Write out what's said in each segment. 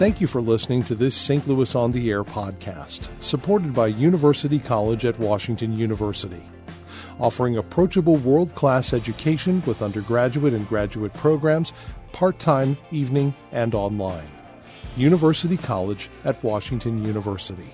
Thank you for listening to this St. Louis on the Air podcast, supported by University College at Washington University, offering approachable world class education with undergraduate and graduate programs, part time, evening, and online. University College at Washington University.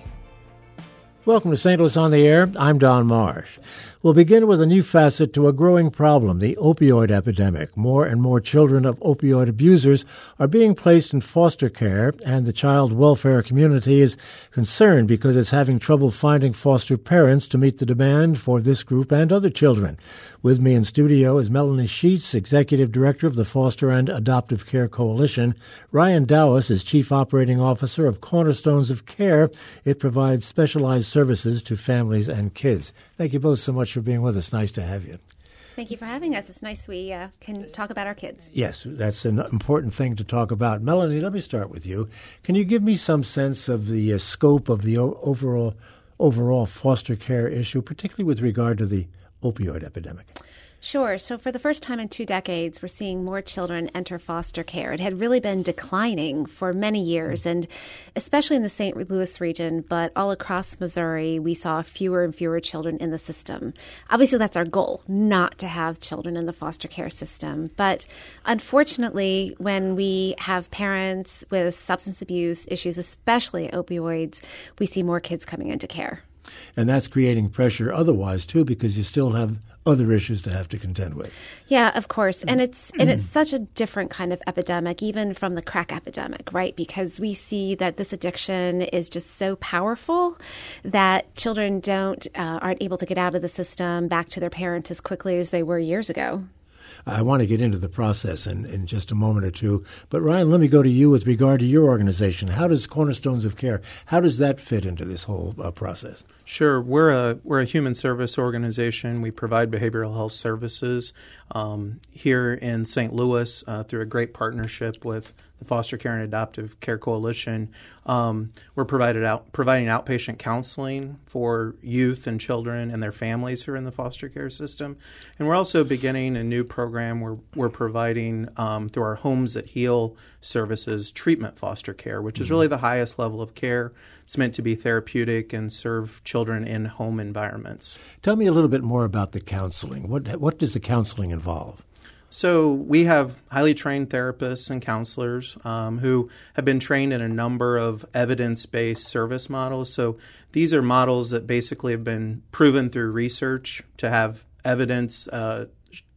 Welcome to St. Louis on the Air. I'm Don Marsh. We'll begin with a new facet to a growing problem, the opioid epidemic. More and more children of opioid abusers are being placed in foster care, and the child welfare community is concerned because it's having trouble finding foster parents to meet the demand for this group and other children. With me in studio is Melanie Sheets, Executive Director of the Foster and Adoptive Care Coalition. Ryan Dowis is Chief Operating Officer of Cornerstones of Care. It provides specialized services to families and kids. Thank you both so much for being with us. Nice to have you. Thank you for having us. It's nice we uh, can talk about our kids. Yes, that's an important thing to talk about. Melanie, let me start with you. Can you give me some sense of the uh, scope of the o- overall overall foster care issue, particularly with regard to the opioid epidemic? Sure. So, for the first time in two decades, we're seeing more children enter foster care. It had really been declining for many years, and especially in the St. Louis region, but all across Missouri, we saw fewer and fewer children in the system. Obviously, that's our goal not to have children in the foster care system. But unfortunately, when we have parents with substance abuse issues, especially opioids, we see more kids coming into care. And that's creating pressure otherwise, too, because you still have other issues to have to contend with. Yeah, of course. And it's and it's such a different kind of epidemic even from the crack epidemic, right? Because we see that this addiction is just so powerful that children don't uh, aren't able to get out of the system back to their parents as quickly as they were years ago. I want to get into the process in, in just a moment or two. But Ryan, let me go to you with regard to your organization. How does Cornerstones of Care, how does that fit into this whole uh, process? Sure, we're a we're a human service organization. We provide behavioral health services um, here in St. Louis uh, through a great partnership with the Foster Care and Adoptive Care Coalition. Um, we're provided out, providing outpatient counseling for youth and children and their families who are in the foster care system. And we're also beginning a new program where we're providing, um, through our Homes That Heal services, treatment foster care, which is really the highest level of care. It's meant to be therapeutic and serve children in home environments. Tell me a little bit more about the counseling. What, what does the counseling involve? So we have highly trained therapists and counselors um, who have been trained in a number of evidence-based service models. So these are models that basically have been proven through research to have evidence uh,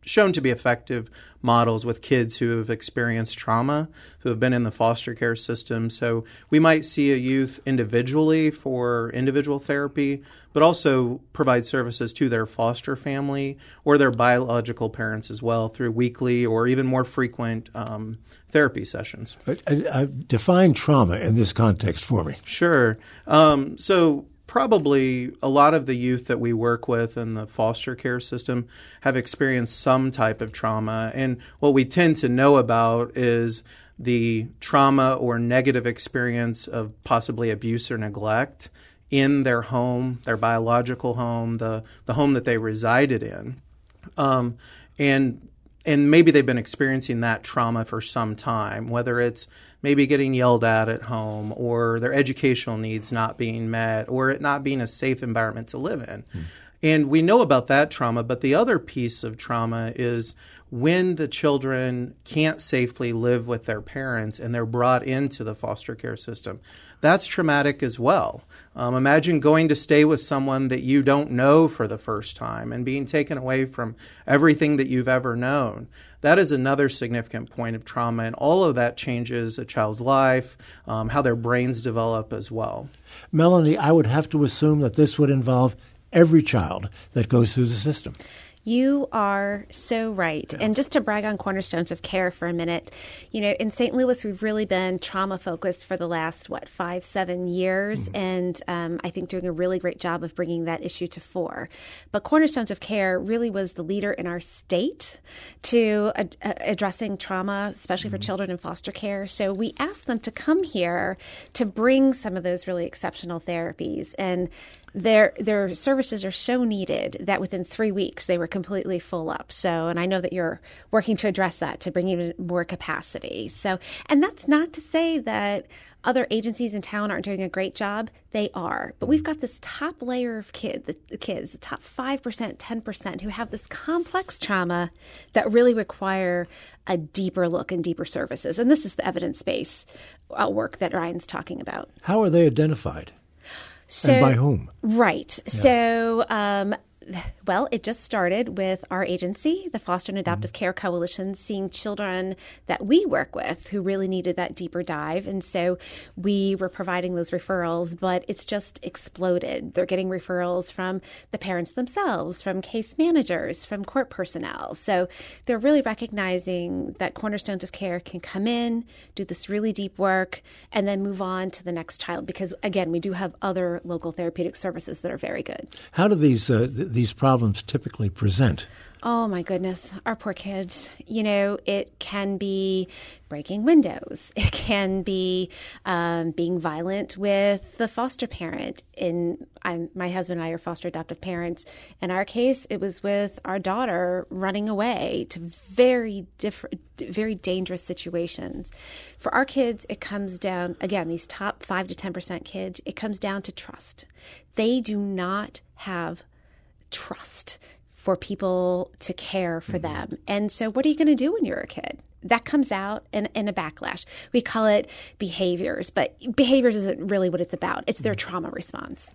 shown to be effective models with kids who have experienced trauma, who have been in the foster care system. So we might see a youth individually for individual therapy, but also provide services to their foster family or their biological parents as well through weekly or even more frequent um, therapy sessions. Uh, define trauma in this context for me. Sure. Um, so probably a lot of the youth that we work with in the foster care system have experienced some type of trauma. And what we tend to know about is the trauma or negative experience of possibly abuse or neglect in their home, their biological home, the, the home that they resided in. Um, and and maybe they've been experiencing that trauma for some time, whether it's maybe getting yelled at at home or their educational needs not being met or it not being a safe environment to live in. Hmm. And we know about that trauma, but the other piece of trauma is when the children can't safely live with their parents and they're brought into the foster care system. That's traumatic as well. Um, imagine going to stay with someone that you don't know for the first time and being taken away from everything that you've ever known. That is another significant point of trauma, and all of that changes a child's life, um, how their brains develop as well. Melanie, I would have to assume that this would involve every child that goes through the system. You are so right. Yeah. And just to brag on Cornerstones of Care for a minute, you know, in St. Louis, we've really been trauma focused for the last, what, five, seven years. Mm-hmm. And um, I think doing a really great job of bringing that issue to fore. But Cornerstones of Care really was the leader in our state to ad- addressing trauma, especially mm-hmm. for children in foster care. So we asked them to come here to bring some of those really exceptional therapies. And their their services are so needed that within three weeks they were completely full up. So, and I know that you're working to address that to bring even more capacity. So, and that's not to say that other agencies in town aren't doing a great job. They are. But we've got this top layer of kid, the, the kids, the top 5%, 10% who have this complex trauma that really require a deeper look and deeper services. And this is the evidence base uh, work that Ryan's talking about. How are they identified? So, and by whom? Right. Yeah. So, um, well, it just started with our agency, the Foster and Adoptive mm-hmm. Care Coalition, seeing children that we work with who really needed that deeper dive. And so we were providing those referrals, but it's just exploded. They're getting referrals from the parents themselves, from case managers, from court personnel. So they're really recognizing that Cornerstones of Care can come in, do this really deep work, and then move on to the next child. Because again, we do have other local therapeutic services that are very good. How do these uh, these problems typically present? Oh my goodness, our poor kids. You know, it can be breaking windows. It can be um, being violent with the foster parent. In I'm, my husband and I are foster adoptive parents. In our case, it was with our daughter running away to very different, very dangerous situations. For our kids, it comes down again. These top five to ten percent kids, it comes down to trust. They do not have trust for people to care for mm-hmm. them. And so, what are you going to do when you're a kid? That comes out in, in a backlash. We call it behaviors, but behaviors isn't really what it's about. It's their mm-hmm. trauma response.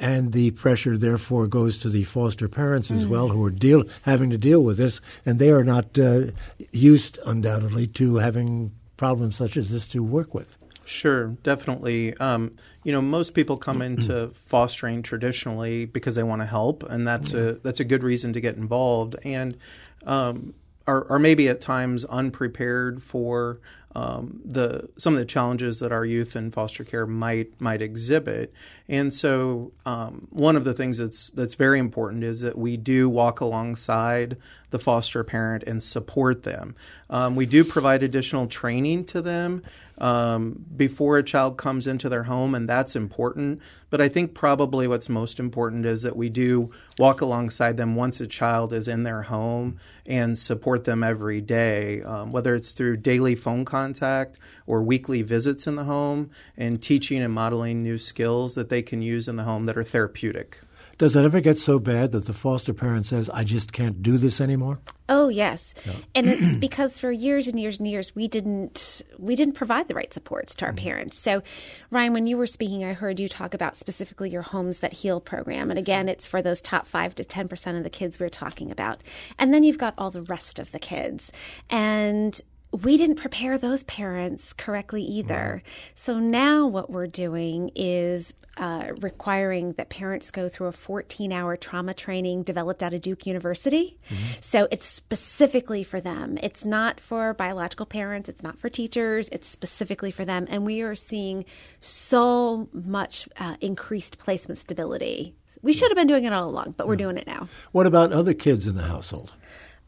And the pressure, therefore, goes to the foster parents as mm-hmm. well, who are deal having to deal with this, and they are not uh, used, undoubtedly, to having problems such as this to work with. Sure, definitely. Um, you know, most people come into fostering traditionally because they want to help, and that's a that's a good reason to get involved, and um, are, are maybe at times unprepared for um, the some of the challenges that our youth in foster care might might exhibit. And so, um, one of the things that's that's very important is that we do walk alongside the foster parent and support them. Um, we do provide additional training to them um, before a child comes into their home, and that's important. But I think probably what's most important is that we do walk alongside them once a child is in their home and support them every day, um, whether it's through daily phone contact or weekly visits in the home, and teaching and modeling new skills that they can use in the home that are therapeutic. Does it ever get so bad that the foster parent says, I just can't do this anymore? Oh yes. Yeah. And it's because for years and years and years we didn't we didn't provide the right supports to our mm-hmm. parents. So Ryan, when you were speaking, I heard you talk about specifically your Homes That Heal program. And again, it's for those top five to ten percent of the kids we're talking about. And then you've got all the rest of the kids. And we didn't prepare those parents correctly either. So now what we're doing is uh, requiring that parents go through a 14 hour trauma training developed out of Duke University. Mm-hmm. So it's specifically for them. It's not for biological parents, it's not for teachers, it's specifically for them. And we are seeing so much uh, increased placement stability. We should have been doing it all along, but we're yeah. doing it now. What about other kids in the household?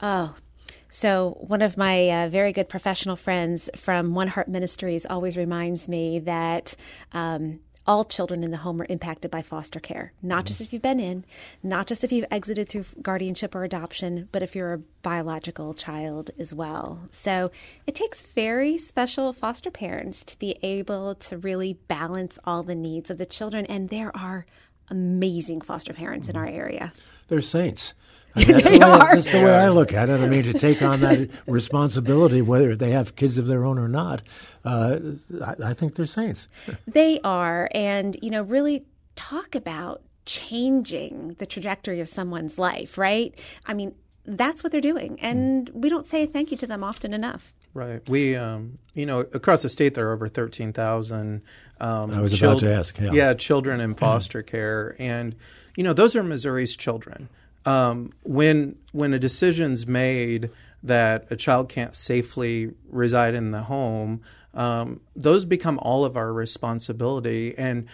Oh, so, one of my uh, very good professional friends from One Heart Ministries always reminds me that um, all children in the home are impacted by foster care, not just if you've been in, not just if you've exited through guardianship or adoption, but if you're a biological child as well. So, it takes very special foster parents to be able to really balance all the needs of the children, and there are amazing foster parents in mm-hmm. our area. They're saints. That's they the way, are. That's the way I look at it. I mean, to take on that responsibility, whether they have kids of their own or not, uh, I, I think they're saints. they are, and you know, really talk about changing the trajectory of someone's life. Right? I mean, that's what they're doing, and we don't say thank you to them often enough. Right. We, um, you know, across the state there are over thirteen thousand. Um, I was chil- about to ask. Yeah. yeah, children in foster care, and you know, those are Missouri's children um, when when a decision's made that a child can't safely reside in the home, um, those become all of our responsibility. And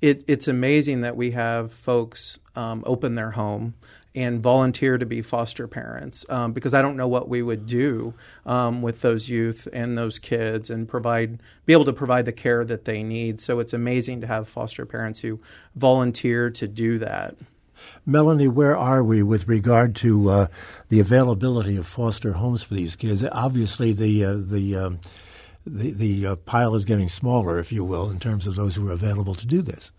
it, it's amazing that we have folks um, open their home and volunteer to be foster parents um, because I don't know what we would do um, with those youth and those kids and provide be able to provide the care that they need. So it's amazing to have foster parents who volunteer to do that. Melanie, where are we with regard to uh, the availability of foster homes for these kids? Obviously, the uh, the um, the, the uh, pile is getting smaller, if you will, in terms of those who are available to do this.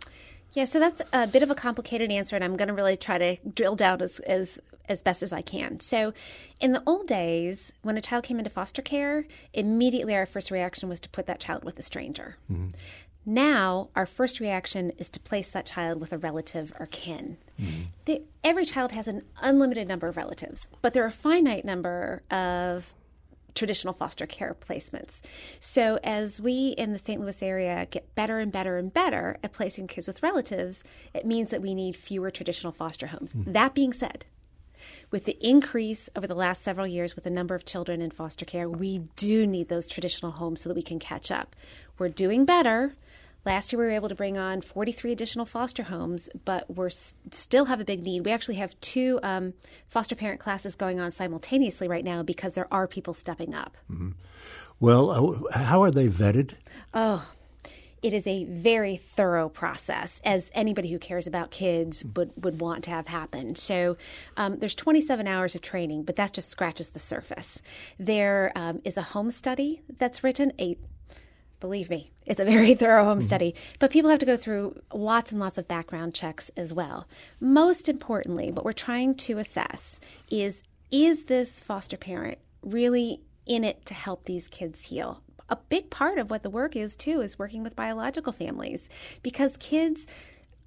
Yeah, so that's a bit of a complicated answer, and I'm going to really try to drill down as, as as best as I can. So, in the old days, when a child came into foster care, immediately our first reaction was to put that child with a stranger. Mm-hmm. Now, our first reaction is to place that child with a relative or kin. Mm-hmm. The, every child has an unlimited number of relatives, but there are a finite number of traditional foster care placements. So, as we in the St. Louis area get better and better and better at placing kids with relatives, it means that we need fewer traditional foster homes. Mm. That being said, with the increase over the last several years with the number of children in foster care, we do need those traditional homes so that we can catch up. We're doing better. Last year, we were able to bring on 43 additional foster homes, but we s- still have a big need. We actually have two um, foster parent classes going on simultaneously right now because there are people stepping up. Mm-hmm. Well, uh, how are they vetted? Oh, it is a very thorough process, as anybody who cares about kids would, would want to have happen. So um, there's 27 hours of training, but that just scratches the surface. There um, is a home study that's written, a Believe me, it's a very thorough home mm-hmm. study, but people have to go through lots and lots of background checks as well. Most importantly, what we're trying to assess is is this foster parent really in it to help these kids heal? A big part of what the work is, too, is working with biological families because kids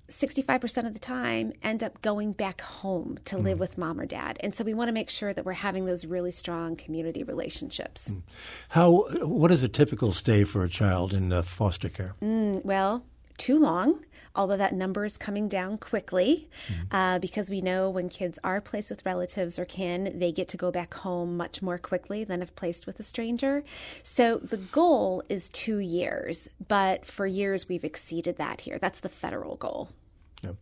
65% of the time end up going back home to live mm. with mom or dad. And so we want to make sure that we're having those really strong community relationships. Mm. How what is a typical stay for a child in uh, foster care? Mm, well, too long. Although that number is coming down quickly mm. uh, because we know when kids are placed with relatives or kin, they get to go back home much more quickly than if placed with a stranger. So the goal is two years, but for years we've exceeded that here. That's the federal goal. Yep.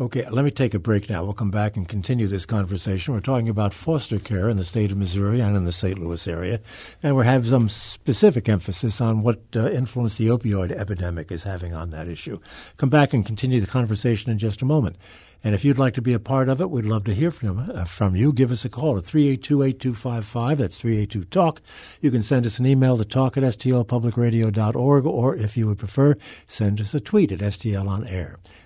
Okay, let me take a break now. We'll come back and continue this conversation. We're talking about foster care in the state of Missouri and in the St. Louis area, and we have some specific emphasis on what uh, influence the opioid epidemic is having on that issue. Come back and continue the conversation in just a moment. And if you'd like to be a part of it, we'd love to hear from, uh, from you. Give us a call at 382-8255. That's 382-TALK. You can send us an email to talk at stlpublicradio.org, or if you would prefer, send us a tweet at STL on air.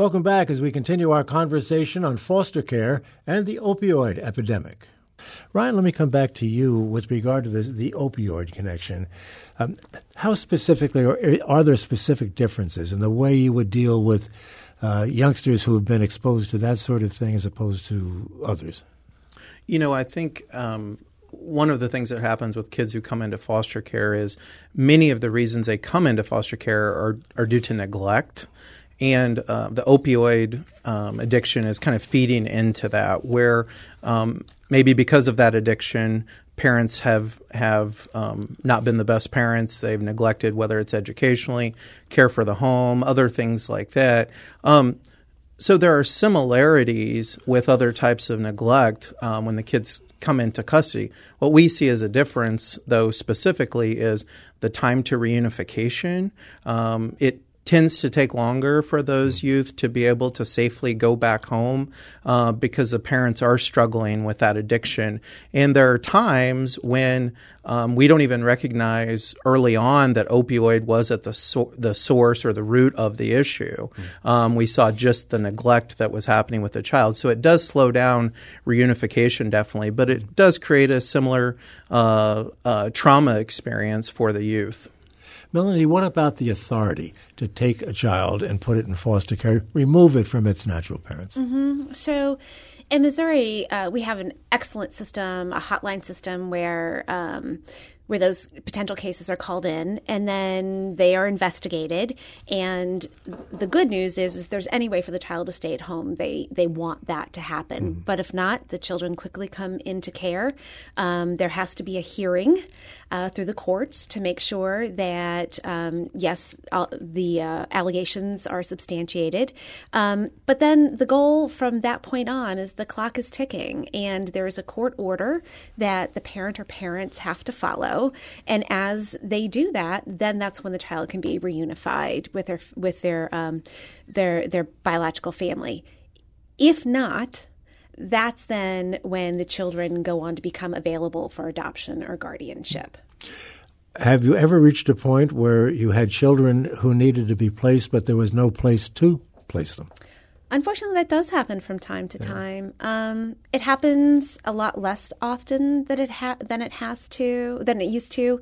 Welcome back as we continue our conversation on foster care and the opioid epidemic. Ryan, let me come back to you with regard to the, the opioid connection. Um, how specifically, or are there specific differences in the way you would deal with uh, youngsters who have been exposed to that sort of thing as opposed to others? You know, I think um, one of the things that happens with kids who come into foster care is many of the reasons they come into foster care are, are due to neglect and uh, the opioid um, addiction is kind of feeding into that, where um, maybe because of that addiction, parents have have um, not been the best parents. They've neglected whether it's educationally, care for the home, other things like that. Um, so there are similarities with other types of neglect um, when the kids come into custody. What we see as a difference, though, specifically, is the time to reunification. Um, it tends to take longer for those youth to be able to safely go back home uh, because the parents are struggling with that addiction. And there are times when um, we don't even recognize early on that opioid was at the so- the source or the root of the issue. Mm-hmm. Um, we saw just the neglect that was happening with the child. So it does slow down reunification definitely, but it does create a similar uh, uh, trauma experience for the youth. Melanie, what about the authority to take a child and put it in foster care, remove it from its natural parents? Mm-hmm. So, In Missouri, uh, we have an excellent system, a hotline system where um, where those potential cases are called in and then they are investigated. And the good news is, if there's any way for the child to stay at home, they, they want that to happen. Mm. But if not, the children quickly come into care. Um, there has to be a hearing uh, through the courts to make sure that, um, yes, uh, the uh, allegations are substantiated. Um, but then the goal from that point on is the clock is ticking, and there is a court order that the parent or parents have to follow. And as they do that, then that's when the child can be reunified with their with their um, their their biological family. If not, that's then when the children go on to become available for adoption or guardianship. Have you ever reached a point where you had children who needed to be placed, but there was no place to place them? Unfortunately, that does happen from time to yeah. time. Um, it happens a lot less often than it ha- than it has to than it used to,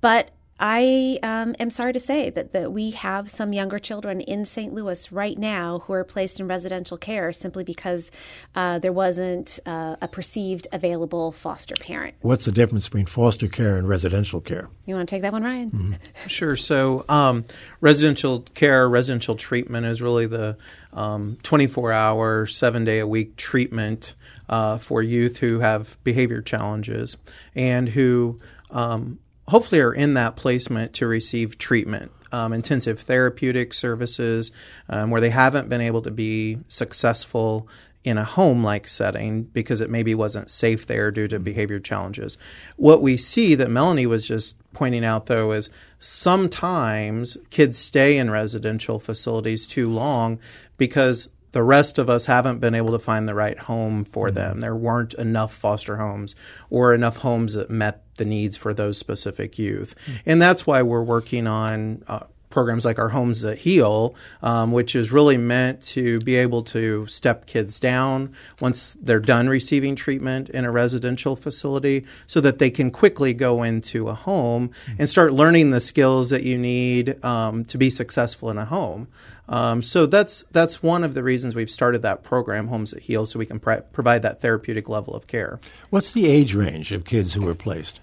but I um, am sorry to say that, that we have some younger children in St. Louis right now who are placed in residential care simply because uh, there wasn't uh, a perceived available foster parent. What's the difference between foster care and residential care? You want to take that one, Ryan? Mm-hmm. Sure. So, um, residential care, residential treatment is really the um, 24 hour, seven day a week treatment uh, for youth who have behavior challenges and who um, hopefully are in that placement to receive treatment. Um, intensive therapeutic services um, where they haven't been able to be successful in a home like setting because it maybe wasn't safe there due to behavior challenges. What we see that Melanie was just pointing out though is sometimes kids stay in residential facilities too long because the rest of us haven't been able to find the right home for mm-hmm. them. There weren't enough foster homes or enough homes that met the needs for those specific youth. Mm-hmm. And that's why we're working on uh, programs like our Homes That Heal, um, which is really meant to be able to step kids down once they're done receiving treatment in a residential facility so that they can quickly go into a home mm-hmm. and start learning the skills that you need um, to be successful in a home. Um, so that's that's one of the reasons we've started that program, Homes That Heal, so we can pr- provide that therapeutic level of care. What's the age range of kids who are placed?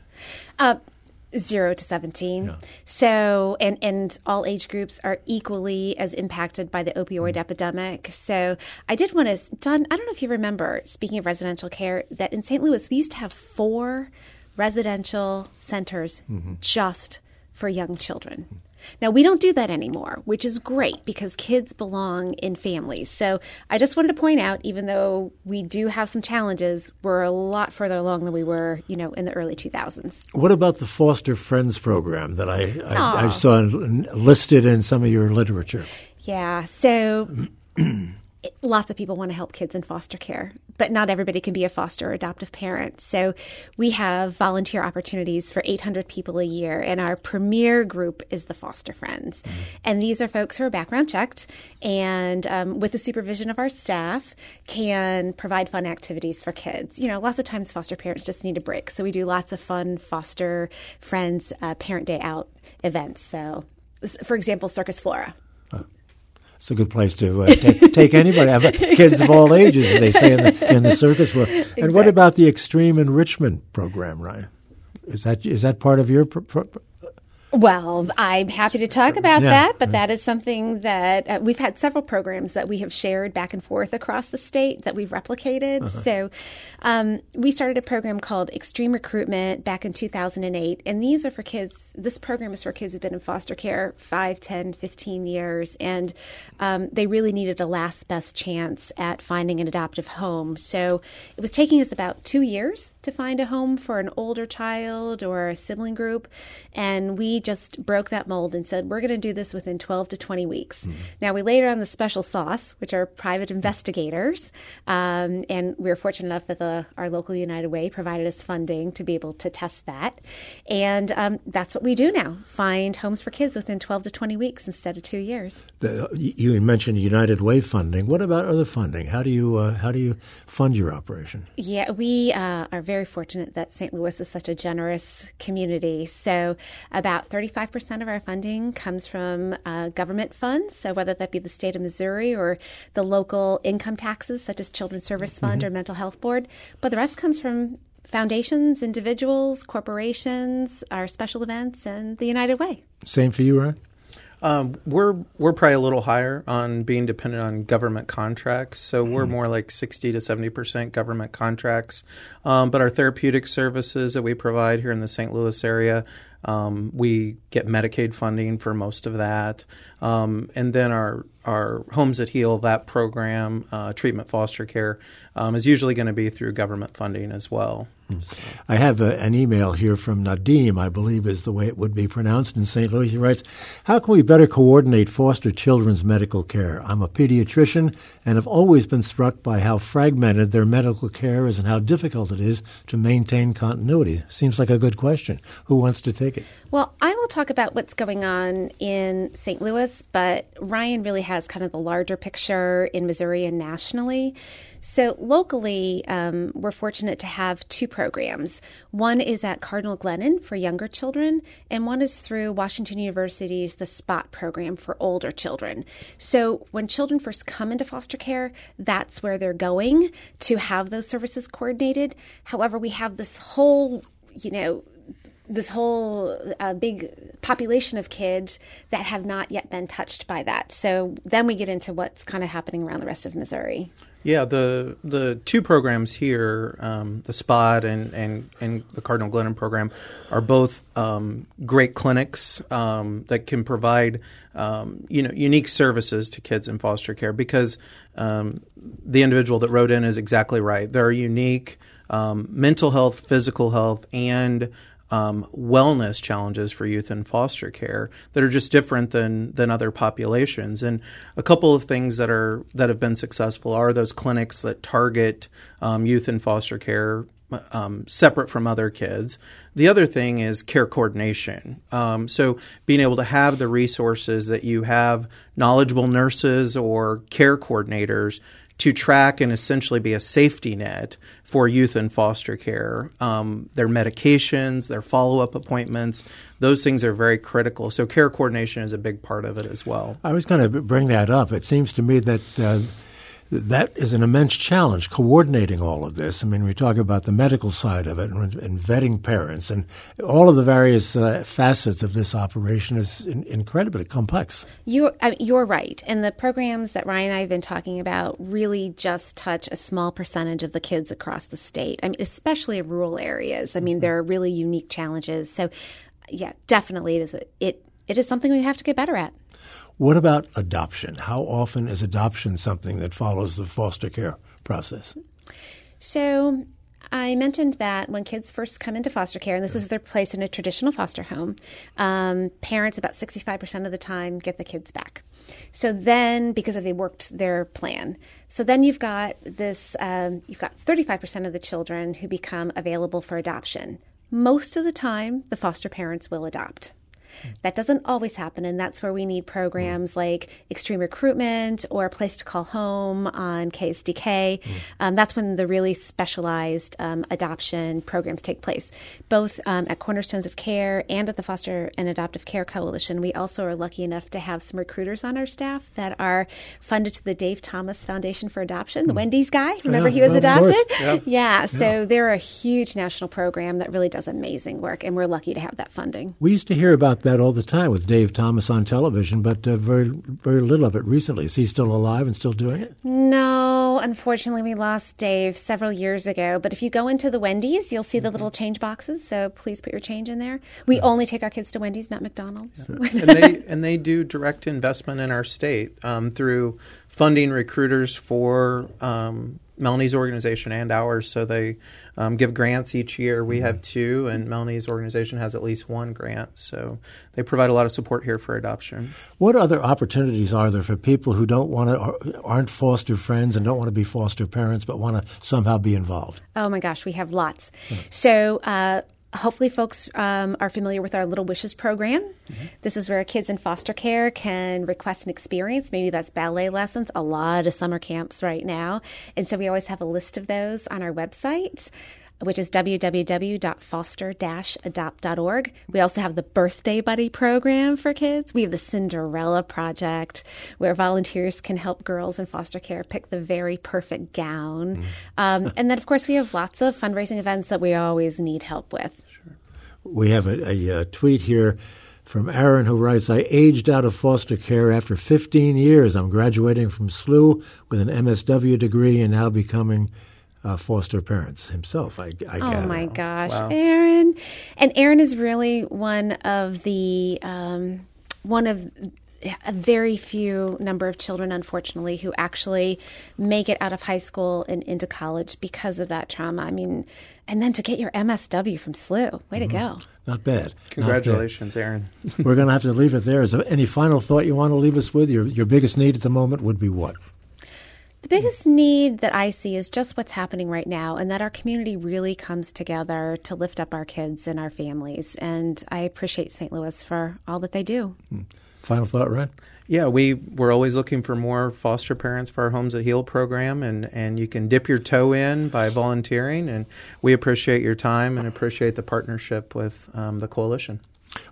Uh, zero to 17 yeah. so and and all age groups are equally as impacted by the opioid mm-hmm. epidemic so i did want to don i don't know if you remember speaking of residential care that in st louis we used to have four residential centers mm-hmm. just for young children now, we don't do that anymore, which is great because kids belong in families. So I just wanted to point out, even though we do have some challenges, we're a lot further along than we were, you know, in the early 2000s. What about the Foster Friends program that I, I, I saw listed in some of your literature? Yeah. So. lots of people want to help kids in foster care, but not everybody can be a foster or adoptive parent. So we have volunteer opportunities for 800 people a year, and our premier group is the Foster Friends. Mm-hmm. And these are folks who are background checked and, um, with the supervision of our staff, can provide fun activities for kids. You know, lots of times foster parents just need a break. So we do lots of fun foster friends uh, parent day out events. So, for example, Circus Flora it's a good place to uh, take, take, anybody. Have exactly. kids of all ages, they say in the, in the circus world. Exactly. And what about the extreme enrichment program, Ryan? Is that is that part of your pro- pro- well, I'm happy to talk about yeah. that, but that is something that uh, we've had several programs that we have shared back and forth across the state that we've replicated. Uh-huh. So um, we started a program called Extreme Recruitment back in 2008. And these are for kids, this program is for kids who've been in foster care 5, 10, 15 years. And um, they really needed a last best chance at finding an adoptive home. So it was taking us about two years to find a home for an older child or a sibling group. And we just broke that mold and said, we're going to do this within 12 to 20 weeks. Mm-hmm. Now, we later on the special sauce, which are private investigators. Um, and we were fortunate enough that the, our local United Way provided us funding to be able to test that. And um, that's what we do now find homes for kids within 12 to 20 weeks instead of two years. The, you mentioned United Way funding. What about other funding? How do you, uh, how do you fund your operation? Yeah, we uh, are very fortunate that St. Louis is such a generous community. So, about 35% of our funding comes from uh, government funds, so whether that be the state of Missouri or the local income taxes, such as Children's Service Fund mm-hmm. or Mental Health Board. But the rest comes from foundations, individuals, corporations, our special events, and the United Way. Same for you, Ryan? Um, we're we're probably a little higher on being dependent on government contracts, so we're mm-hmm. more like sixty to seventy percent government contracts. Um, but our therapeutic services that we provide here in the St. Louis area, um, we get Medicaid funding for most of that, um, and then our our Homes That Heal that program, uh, treatment foster care, um, is usually going to be through government funding as well. I have a, an email here from Nadim, I believe is the way it would be pronounced in St. Louis. He writes, How can we better coordinate foster children's medical care? I'm a pediatrician and have always been struck by how fragmented their medical care is and how difficult it is to maintain continuity. Seems like a good question. Who wants to take it? Well, I will talk about what's going on in St. Louis, but Ryan really has kind of the larger picture in Missouri and nationally. So, locally, um, we're fortunate to have two programs. One is at Cardinal Glennon for younger children, and one is through Washington University's The SPOT program for older children. So, when children first come into foster care, that's where they're going to have those services coordinated. However, we have this whole, you know, this whole uh, big population of kids that have not yet been touched by that. So then we get into what's kind of happening around the rest of Missouri. Yeah, the the two programs here, um, the SPOT and, and, and the Cardinal Glennon program, are both um, great clinics um, that can provide um, you know unique services to kids in foster care. Because um, the individual that wrote in is exactly right. There are unique um, mental health, physical health, and um, wellness challenges for youth in foster care that are just different than than other populations. And a couple of things that are that have been successful are those clinics that target um, youth in foster care um, separate from other kids. The other thing is care coordination. Um, so being able to have the resources that you have knowledgeable nurses or care coordinators to track and essentially be a safety net for youth in foster care. Um, their medications, their follow up appointments, those things are very critical. So, care coordination is a big part of it as well. I was going to bring that up. It seems to me that. Uh, that is an immense challenge coordinating all of this. I mean, we talk about the medical side of it and, and vetting parents and all of the various uh, facets of this operation is in, incredibly complex. You're, I mean, you're right. And the programs that Ryan and I have been talking about really just touch a small percentage of the kids across the state. I mean, especially in rural areas. I mean, mm-hmm. there are really unique challenges. So, yeah, definitely it is, a, it, it is something we have to get better at. What about adoption? How often is adoption something that follows the foster care process? So, I mentioned that when kids first come into foster care, and this is their place in a traditional foster home, um, parents about 65% of the time get the kids back. So then, because they worked their plan, so then you've got this, um, you've got 35% of the children who become available for adoption. Most of the time, the foster parents will adopt. That doesn't always happen, and that's where we need programs like Extreme Recruitment or a Place to Call Home on KSDK. Mm. Um, that's when the really specialized um, adoption programs take place, both um, at Cornerstones of Care and at the Foster and Adoptive Care Coalition. We also are lucky enough to have some recruiters on our staff that are funded to the Dave Thomas Foundation for Adoption, the mm. Wendy's guy. Remember yeah, he was adopted? Yeah. yeah. So yeah. they're a huge national program that really does amazing work, and we're lucky to have that funding. We used to hear about that all the time with Dave Thomas on television, but uh, very very little of it recently. Is he still alive and still doing it? No, unfortunately, we lost Dave several years ago. But if you go into the Wendy's, you'll see the mm-hmm. little change boxes. So please put your change in there. We yeah. only take our kids to Wendy's, not McDonald's. Yeah. and they and they do direct investment in our state um, through funding recruiters for um, Melanie's organization and ours. So they um, give grants each year. We have two, and Melanie's organization has at least one grant. So they provide a lot of support here for adoption. What other opportunities are there for people who don't want to, aren't foster friends and don't want to be foster parents, but want to somehow be involved? Oh my gosh, we have lots. Hmm. So uh, hopefully folks um, are familiar with our Little Wishes program. Mm-hmm. This is where kids in foster care can request an experience. Maybe that's ballet lessons, a lot of summer camps right now. And so we always have a list of those on our website. which is www.foster-adopt.org. We also have the Birthday Buddy program for kids. We have the Cinderella Project, where volunteers can help girls in foster care pick the very perfect gown. Mm. Um, and then, of course, we have lots of fundraising events that we always need help with. Sure. We have a, a, a tweet here from Aaron, who writes, I aged out of foster care after 15 years. I'm graduating from SLU with an MSW degree and now becoming uh, foster parents himself. I, I oh my gosh, wow. Aaron! And Aaron is really one of the um, one of a very few number of children, unfortunately, who actually make it out of high school and into college because of that trauma. I mean, and then to get your MSW from SLU, way mm-hmm. to go! Not bad. Congratulations, Not bad. Aaron. We're going to have to leave it there. Is there any final thought you want to leave us with? Your your biggest need at the moment would be what? The biggest need that I see is just what's happening right now, and that our community really comes together to lift up our kids and our families. And I appreciate St. Louis for all that they do. Hmm. Final thought, Ryan? Yeah, we we're always looking for more foster parents for our Homes that Heal program, and and you can dip your toe in by volunteering. And we appreciate your time and appreciate the partnership with um, the coalition.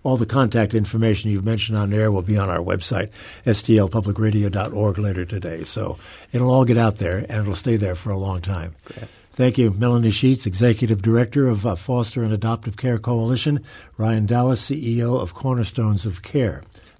All the contact information you've mentioned on there will be on our website, stlpublicradio.org, later today. So it'll all get out there and it'll stay there for a long time. Great. Thank you, Melanie Sheets, Executive Director of uh, Foster and Adoptive Care Coalition, Ryan Dallas, CEO of Cornerstones of Care.